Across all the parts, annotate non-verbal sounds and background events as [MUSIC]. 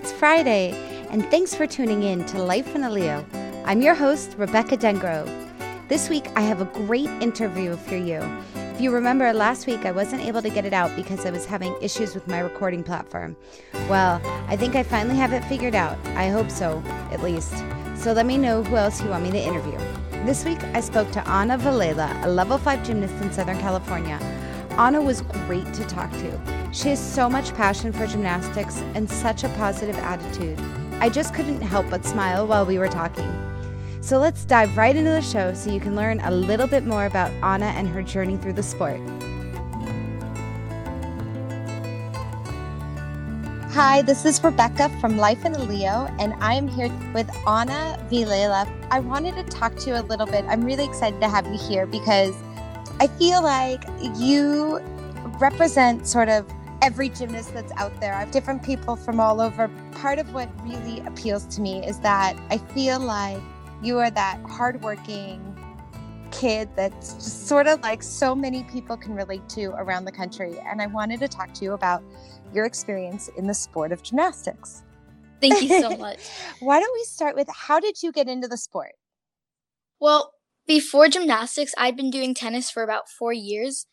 It's Friday, and thanks for tuning in to Life in a Leo. I'm your host, Rebecca Dengrove. This week, I have a great interview for you. If you remember, last week I wasn't able to get it out because I was having issues with my recording platform. Well, I think I finally have it figured out. I hope so, at least. So let me know who else you want me to interview. This week, I spoke to Anna Vilela, a level 5 gymnast in Southern California. Anna was great to talk to. She has so much passion for gymnastics and such a positive attitude. I just couldn't help but smile while we were talking. So let's dive right into the show so you can learn a little bit more about Anna and her journey through the sport. Hi, this is Rebecca from Life in a Leo, and I am here with Anna Vilela. I wanted to talk to you a little bit. I'm really excited to have you here because I feel like you represent sort of every gymnast that's out there. I have different people from all over. Part of what really appeals to me is that I feel like you are that hardworking kid that's just sort of like so many people can relate to around the country. And I wanted to talk to you about your experience in the sport of gymnastics. Thank you so [LAUGHS] much. Why don't we start with how did you get into the sport? Well, before gymnastics, I'd been doing tennis for about four years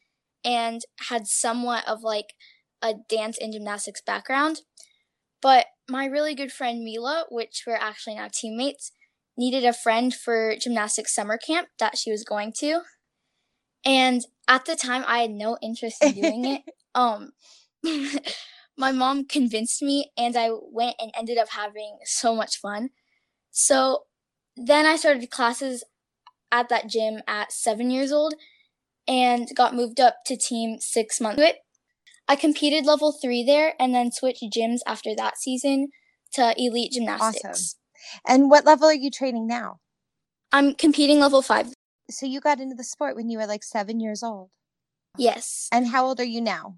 and had somewhat of like a dance and gymnastics background. But my really good friend Mila, which we're actually now teammates, needed a friend for gymnastics summer camp that she was going to. And at the time I had no interest in doing it. [LAUGHS] Um [LAUGHS] my mom convinced me and I went and ended up having so much fun. So then I started classes at that gym at 7 years old and got moved up to team 6 months I competed level three there and then switched gyms after that season to elite gymnastics. Awesome. And what level are you training now? I'm competing level five. So you got into the sport when you were like seven years old? Yes. And how old are you now?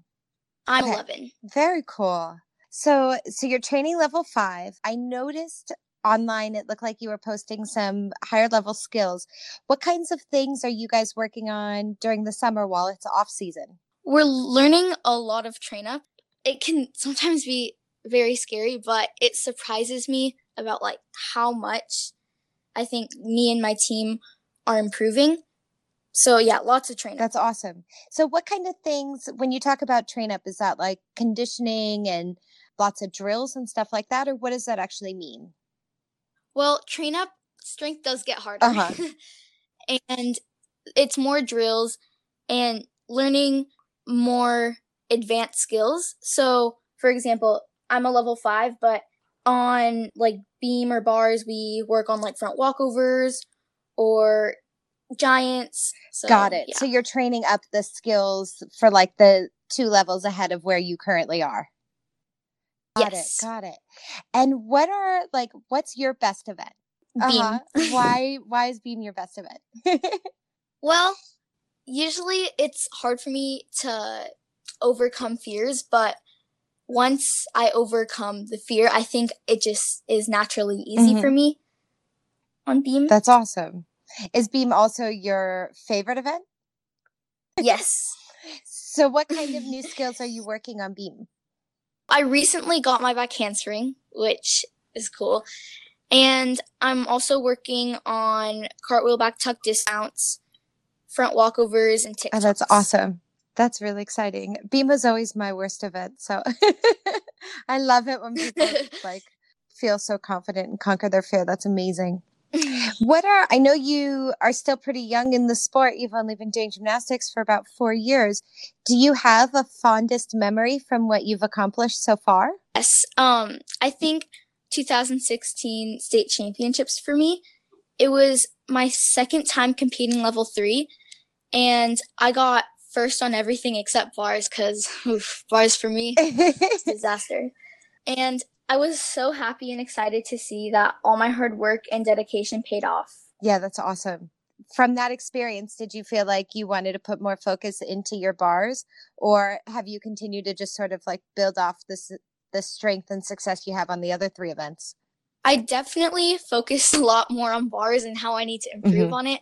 I'm okay. 11. Very cool. So, so you're training level five. I noticed online it looked like you were posting some higher level skills. What kinds of things are you guys working on during the summer while it's off season? we're learning a lot of train up. It can sometimes be very scary, but it surprises me about like how much I think me and my team are improving. So yeah, lots of train up. That's awesome. So what kind of things when you talk about train up is that like conditioning and lots of drills and stuff like that or what does that actually mean? Well, train up strength does get harder. Uh-huh. [LAUGHS] and it's more drills and learning more advanced skills. So, for example, I'm a level five, but on like beam or bars, we work on like front walkovers or giants. So, Got it. Yeah. So you're training up the skills for like the two levels ahead of where you currently are. Got yes. it. Got it. And what are like what's your best event? Beam. Uh-huh. why why is beam your best event? [LAUGHS] well, usually it's hard for me to overcome fears, but once I overcome the fear, I think it just is naturally easy mm-hmm. for me on Beam. That's awesome. Is Beam also your favorite event? Yes. [LAUGHS] so, what kind of new [LAUGHS] skills are you working on Beam? I recently got my back handspring, which is cool. And I'm also working on cartwheel back tuck dismounts, front walkovers and TikToks. Oh, that's awesome. That's really exciting. Beam was always my worst event, so [LAUGHS] I love it when people [LAUGHS] like feel so confident and conquer their fear. That's amazing. [LAUGHS] what are I know you are still pretty young in the sport. You've only been doing gymnastics for about 4 years. Do you have a fondest memory from what you've accomplished so far? Yes. Um I think 2016 state championships for me. It was my second time competing level 3 and I got first on everything except bars because bars for me [LAUGHS] disaster. And I was so happy and excited to see that all my hard work and dedication paid off. Yeah, that's awesome. From that experience, did you feel like you wanted to put more focus into your bars, or have you continued to just sort of like build off this the strength and success you have on the other three events? I definitely focused [LAUGHS] a lot more on bars and how I need to improve mm-hmm. on it.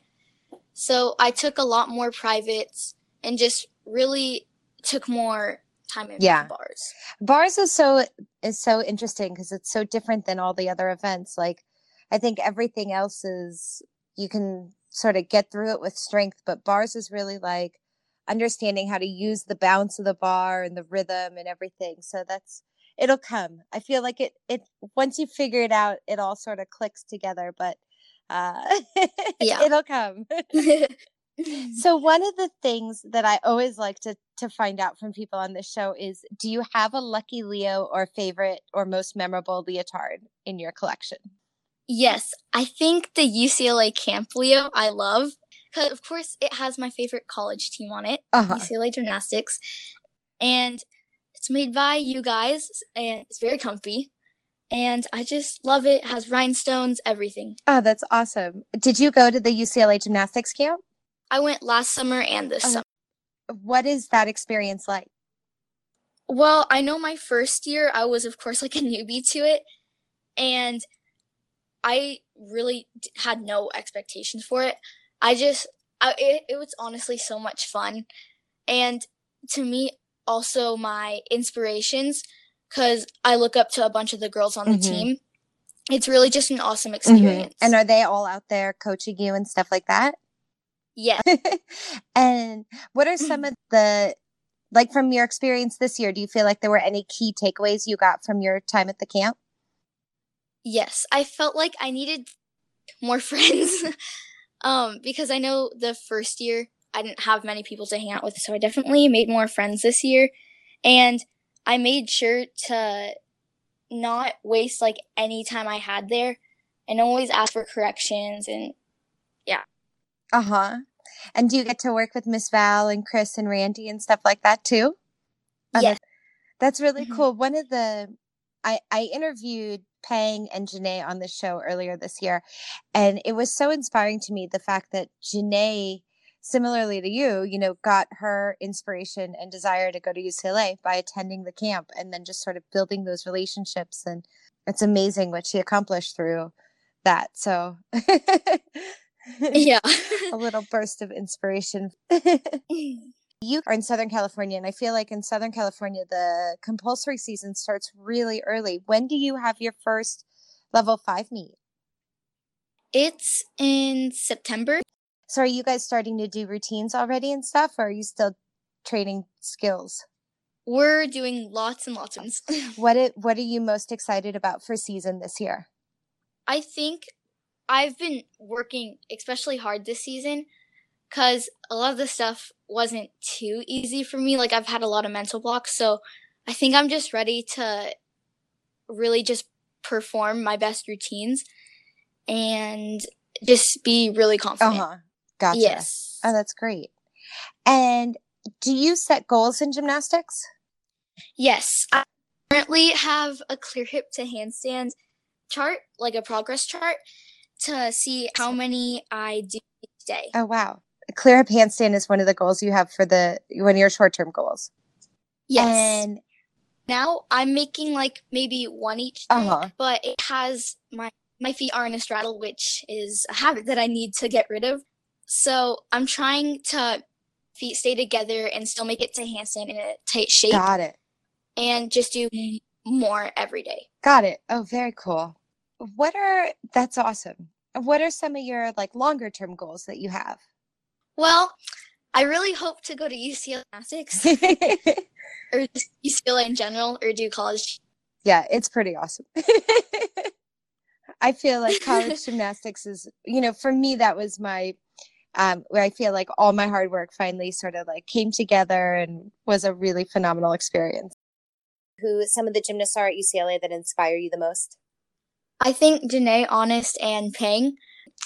So I took a lot more privates and just really took more time in Yeah. bars. bars is so is so interesting because it's so different than all the other events like i think everything else is you can sort of get through it with strength but bars is really like understanding how to use the bounce of the bar and the rhythm and everything so that's it'll come i feel like it it once you figure it out it all sort of clicks together but uh [LAUGHS] Yeah. it'll come [LAUGHS] [LAUGHS] so one of the things that I always like to to find out from people on this show is do you have a lucky Leo or favorite or most memorable leotard in your collection? yes, I think the UCLA Camp Leo I love because of course it has my favorite college team on it, Uh-huh. UCLA Gymnastics, and it's made by you guys and it's very comfy. And I just love it. it has rhinestones, everything. Oh, that's awesome. Did you go to the UCLA gymnastics camp? I went last summer and this Oh. summer. What is that experience like? Well, I know my first year, I was, of course, [LAUGHS] like a newbie to it. And I really d- had no expectations for it. I just, I, it, it was honestly so much fun. And to me, also my inspirations, because I look up to a bunch of the girls on the Mhm. team. It's really just an awesome experience. And are they all out there coaching you and stuff like that? Yes. [LAUGHS] and what are some of the like from your experience this year, do you feel like there were any key takeaways you got from your time at the camp? Yes, I felt like I needed more [LAUGHS] friends. um, because I know the first year I didn't have many people to hang out with, so I definitely made more friends this year. And I made sure to not waste like any time I had there and always ask for corrections and Uh huh. And do you get to work with Miss Val and Chris and Randy and stuff like that too? Yes. That's really Mhm. cool. One of the I I interviewed Peng and Janay on the show earlier this year, and it was so inspiring to me the fact that Janay, similarly to you, you know, got her inspiration and desire to go to UCLA by attending the camp and then just sort of building those relationships and it's amazing what she accomplished through that. So [LAUGHS] [LAUGHS] Yeah. a little burst of inspiration. [LAUGHS] [LAUGHS] you are in Southern California, and I feel like in Southern California, the compulsory season starts really early. When do you have your first level five meet? it's in September. So, are you guys starting to do routines already and stuff, or are you still training skills? We're doing lots and lots of. What it, What are you most excited about for season this year? I think I've been working especially hard this season because a lot of the stuff wasn't too easy for me. Like, I've had a lot of mental blocks. So I think I'm just ready to really just perform my best routines and just be really confident. Uh confident. huh. Gotcha. Yes. Oh, that's great. And do you set goals in gymnastics? Yes. I currently have a clear hip to handstand chart, like a progress chart, to see how many I do each day. Oh, wow. Clear up handstand is one of the goals you have for the one of your short term goals. Yes. And now I'm making like maybe one each day, Uh-huh. but it has my my feet are in a straddle, which is a habit that I need to get rid of. So I'm trying to feet stay together and still make it to handstand in a tight shape got it. and just do more every day. Got it. Oh, very cool. What are that's awesome. What are some of your like longer term goals that you have? Well, I really hope to go to UCLA Gymnastics [LAUGHS] [LAUGHS] or just UCLA in general or do college. yeah, it's pretty awesome. [LAUGHS] I feel like college gymnastics is, you know, for me that was my um where I feel like all my hard work finally sort of like came together and was a really phenomenal experience. Who some of the gymnasts are at UCLA that inspire you the most? I think Janay, Honest, and Peng.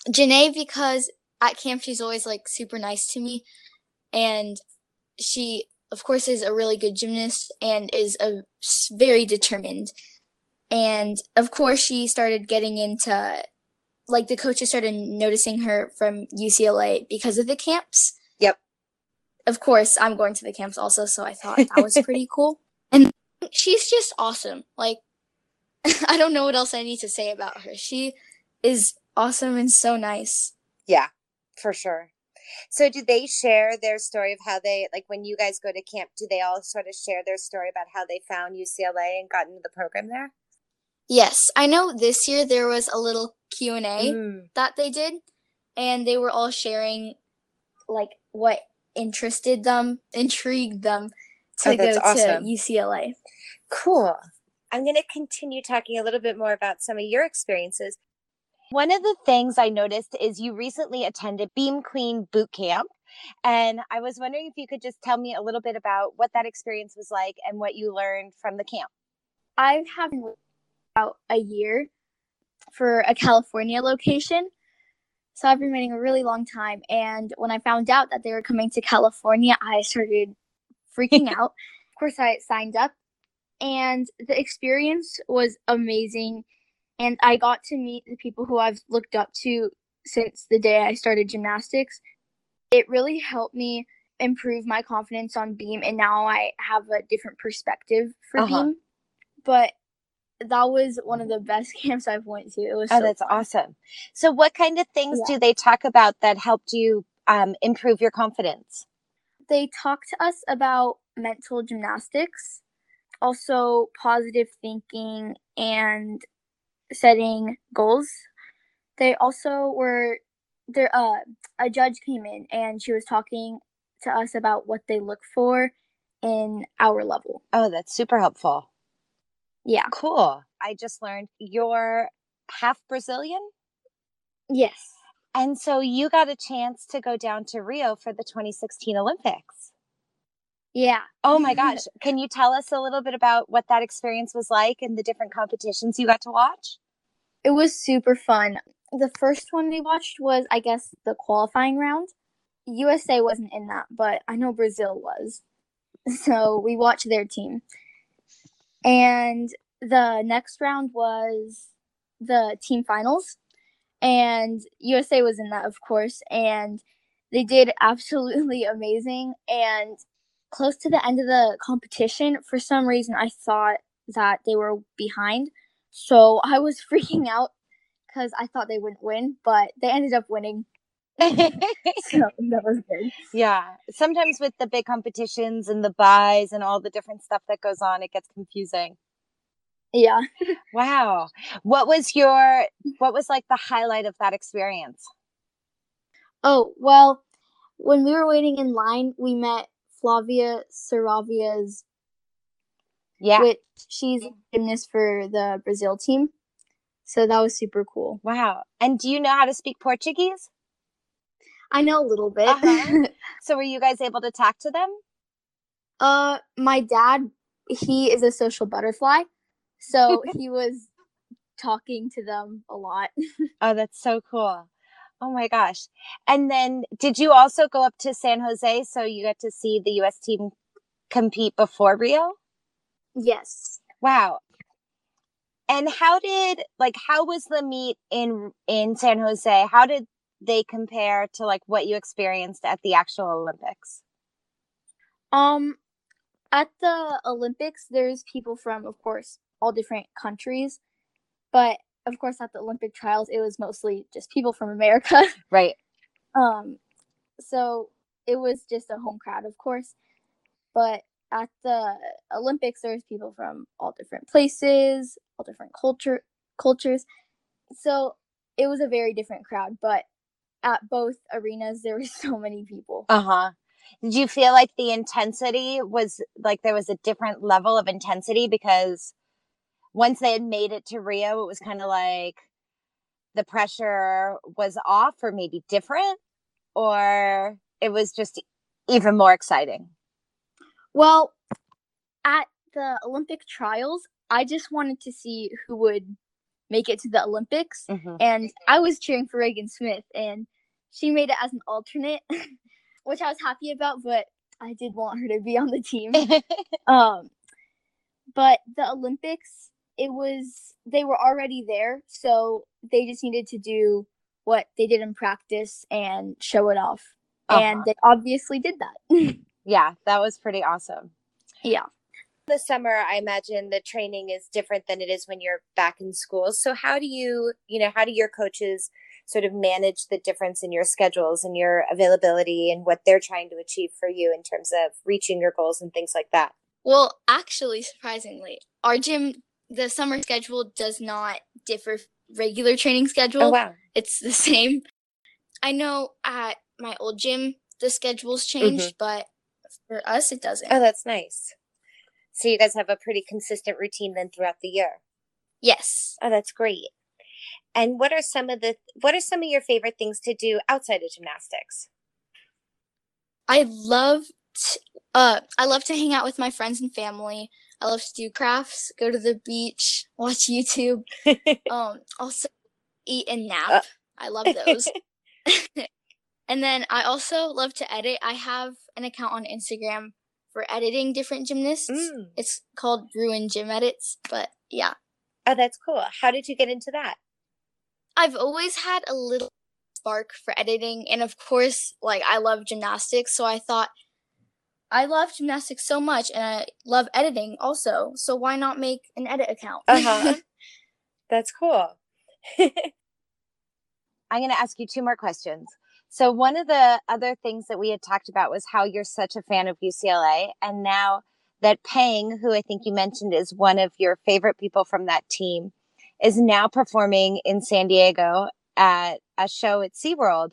Janay because at camp she's always like super nice to me, and she of course is a really good gymnast and is a very determined. And of course she started getting into like the coaches started noticing her from UCLA because of the camps. Yep. Of course, I'm going to the camps also, so I thought that was pretty [LAUGHS] cool. And she's just awesome. Like [LAUGHS] I don't know what else I need to say about her. She is awesome and so nice. Yeah, for sure. So, do they share their story of how they, like when you guys go to camp, do they all sort of share their story about how they found UCLA and got into the program there? Yes, I know this year there was a little Q&A mm. that they did and they were all sharing like what interested them, intrigued them to oh, go awesome. to UCLA. Cool. I'm going to continue talking a little bit more about some of your experiences. One of the things I noticed is you recently attended Beam Queen Boot Camp. And I was wondering if you could just tell me a little bit about what that experience was like and what you learned from the camp. I have about a year for a California location. So I've been waiting a really long time. And when I found out that they were coming to California, I started freaking [LAUGHS] out. Of course, I signed up, and the experience was amazing and I got to meet the people who I've looked up to since the day I started gymnastics. It really helped me improve my confidence on beam and now I have a different perspective for uh-huh. beam. But that was one of the best [LAUGHS] camps I've went to. It was Oh, so that's fun. awesome. So what kind of things yeah. do they talk about that helped you um, improve your confidence? They talk to us about mental gymnastics, also positive thinking and setting goals. They also were there. Uh, a judge came in and she was talking to us about what they look for in our level. Oh, that's super helpful. Yeah. Cool. I just learned you're half Brazilian. Yes. And so you got a chance to go down to Rio for the 2016 Olympics. Yeah. Oh my gosh. Can you tell us a little bit about what that experience was like and the different competitions you got to watch? It was super fun. The first one we watched was, I guess, the qualifying round. USA wasn't in that, but I know Brazil was. [LAUGHS] So we watched their team. And the next round was the team finals. And USA was in that, of course. And they did absolutely [LAUGHS] amazing. And close to the end of the competition, for some reason, I thought that they were behind. So I was [LAUGHS] freaking out because I thought they wouldn't win, but they ended up winning. [LAUGHS] so [LAUGHS] that was good. Yeah. Sometimes with the big competitions and the buys and all the different stuff that goes on, it gets confusing. Yeah. wow. What was your what was like the highlight of that experience? Oh, well, when we were waiting in line, we met Flavia Saraiva's yeah. Which she's a gymnast for the Brazil team. So that was super cool. Wow. And do you know how to speak Portuguese? I know a little bit. Uh-huh. [LAUGHS] so were you guys able to talk to them? Uh my dad, he is a social butterfly. So [LAUGHS] he was talking to them a lot. [LAUGHS] oh, that's so cool. Oh my gosh. And then did you also go up to San Jose so you got to see the US team compete before Rio? Yes. Wow. And how did like how was the meet in in San Jose? How did they compare to like what you experienced at the actual Olympics? Um at the Olympics there's people from of course all different countries, but of course at the Olympic trials it was mostly just people from America. [LAUGHS] Right. um so it was just a home crowd of course. But at the Olympics, there's people from all different places, all different culture cultures. So it was a very different crowd, but at both arenas there were [LAUGHS] so many people. Uh-huh. Did you feel like the intensity was like there was a different level of intensity because once they had made it to Rio, it was kind of like the pressure was off or maybe different or it was just even more exciting? Well, at the Olympic trials, I just wanted to see who would make it to the Olympics. Mm-hmm. And I was cheering for Ragan Smith, and she made it as an alternate, [LAUGHS] which I was happy about, but I did want her to be on the team. [LAUGHS] um, but the Olympics, it was, they were already there, so they just needed to do what they did in practice and show it off. Uh-huh. And they obviously did that. [LAUGHS] yeah, that was pretty awesome. Yeah. The summer, I imagine the training is different than it is when you're back in school. So how do you, you know, how do your coaches sort of manage the difference in your schedules and your availability and what they're trying to achieve for you in terms of reaching your goals and things like that? Well, actually, surprisingly, our gym, the summer schedule does not differ regular training schedule. Oh, wow. It's the [LAUGHS] same. I know at my old gym, the schedule's changed, mm-hmm. but for us, it doesn't. Oh, that's nice. So you guys have a pretty consistent routine then throughout the year. Yes. Oh, that's great. And what are some of the what are some of your favorite things to do outside of gymnastics? I love t- uh I love to hang out with my friends and family. I love to do crafts, go to the beach, watch YouTube. [LAUGHS] um also eat and nap. Uh. I love those. [LAUGHS] and then I also love to edit. I have an account on Instagram for editing different gymnasts. Mm. It's called Bruin Gym Edits, but yeah. Oh, that's cool. How did you get into that? I've always had a little spark for editing, and of course, like I love gymnastics, so I thought I love gymnastics so much, and I love editing also. So why not make an edit account? uh huh. [LAUGHS] That's cool. [LAUGHS] I'm going to ask you two more questions. So, one of the other things that we had talked about was how you're such a fan of UCLA. And now that Peng, who I think you mentioned is one of your favorite people from that team, is now performing in San Diego at a show at SeaWorld.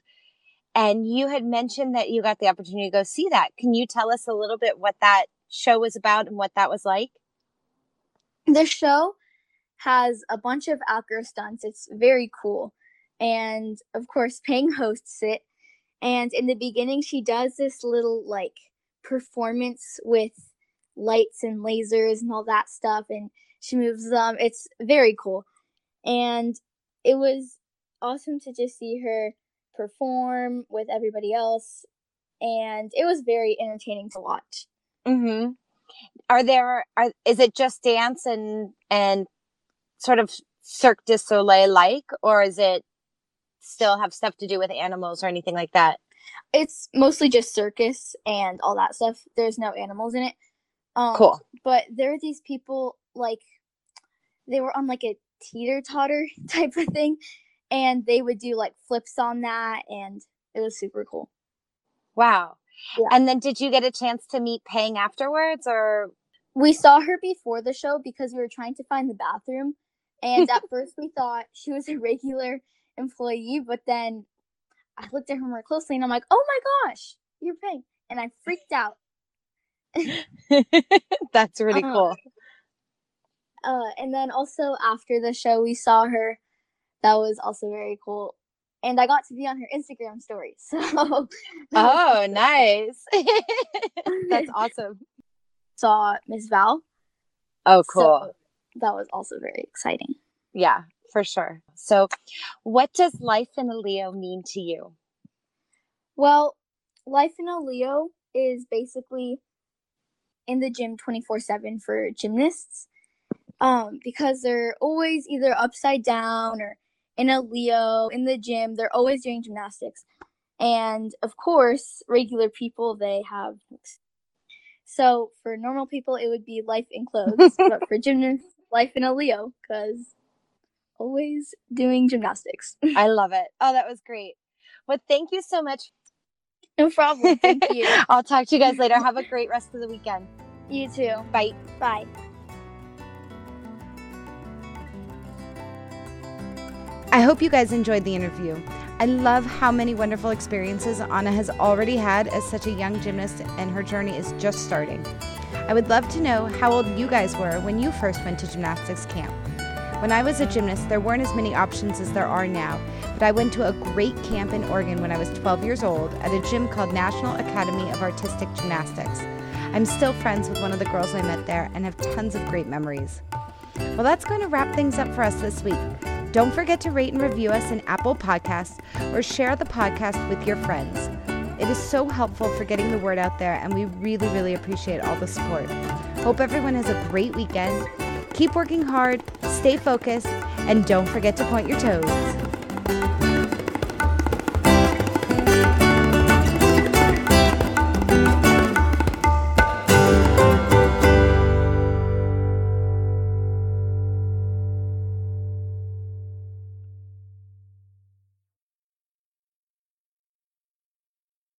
And you had mentioned that you got the opportunity to go see that. Can you tell us a little bit what that show was about and what that was like? The show has a bunch of outdoor stunts. It's very cool. And of course, Peng hosts it. And in the beginning, she does this little like performance with lights and lasers and all that stuff. And she moves them. It's very cool. And it was awesome to just see her perform with everybody else. And it was very entertaining to watch. Mm-hmm. Are there, are, is it just dance and, and sort of Cirque du Soleil like, or is it still have stuff to do with animals or anything like that? It's mostly just circus and all that stuff. There's no animals in it. Um, cool. But there are these people like they were on like a teeter totter [LAUGHS] type of thing, and they would do like flips on that, and it was super cool. Wow. Yeah. And then did you get a chance to meet Peng afterwards or we saw her before the show because we were trying to find the bathroom and at [LAUGHS] first we thought she was a regular employee, but then I looked at her more closely and I'm like, oh my gosh, you're Peng. And I freaked out. [LAUGHS] That's really uh, cool. Uh, and then also after the show, we saw her. That was also very cool. And I got to be on her Instagram story. [LAUGHS] So, oh, [LAUGHS] nice. [LAUGHS] That's awesome. Saw Miss Val. Oh, cool. So that was also very exciting. Yeah, for sure. So, what does life in a Leo mean to you? Well, life in a Leo is basically in the gym 24 7 for gymnasts um, because they're always either upside down or in a Leo in the gym. They're always doing gymnastics. And of course, regular people, they have. So for normal people, it would be life in clothes. [LAUGHS] but for gymnasts, life in a Leo because always doing gymnastics. [LAUGHS] I love it. Oh, that was great. Well, thank you so much. No problem. Thank you. [LAUGHS] I'll talk to you guys later. Have a great rest of the weekend. You too. Bye. Bye. I hope you guys enjoyed the interview. I love how many wonderful experiences Anna has already had as such a young gymnast, and her journey is just starting. I would love to know how old you guys were when you first went to gymnastics camp. When I was a gymnast, there weren't as many options as there are now, but I went to a great camp in Oregon when I was 12 years old at a gym called National Academy of Artistic Gymnastics. I'm still friends with one of the girls I met there and have tons of great memories. Well, that's going to wrap things up for us this week. Don't forget to rate and review us in Apple Podcasts or share the podcast with your friends. It is so helpful for getting the word out there, and we really, really appreciate all the support. Hope everyone has a great weekend. Keep working hard, stay focused, and don't forget to point your toes.